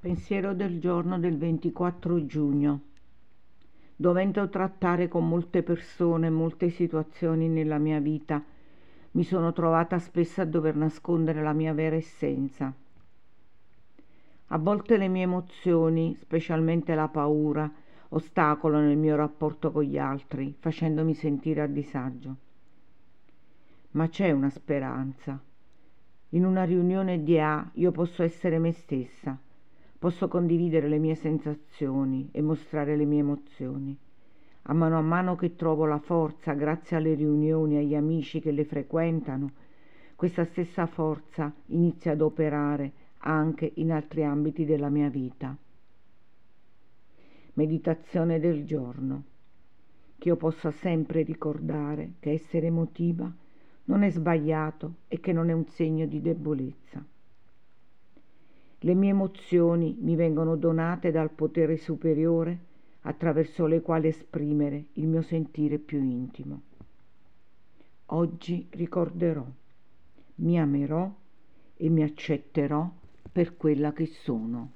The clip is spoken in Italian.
Pensiero del giorno del 24 giugno. Dovendo trattare con molte persone, molte situazioni nella mia vita, mi sono trovata spesso a dover nascondere la mia vera essenza. A volte le mie emozioni, specialmente la paura, ostacolano il mio rapporto con gli altri, facendomi sentire a disagio. Ma c'è una speranza. In una riunione di A io posso essere me stessa Posso condividere le mie sensazioni e mostrare le mie emozioni. A mano a mano che trovo la forza, grazie alle riunioni, agli amici che le frequentano, questa stessa forza inizia ad operare anche in altri ambiti della mia vita. Meditazione del giorno. Che io possa sempre ricordare che essere emotiva non è sbagliato e che non è un segno di debolezza. Le mie emozioni mi vengono donate dal potere superiore attraverso le quali esprimere il mio sentire più intimo. Oggi ricorderò, mi amerò e mi accetterò per quella che sono.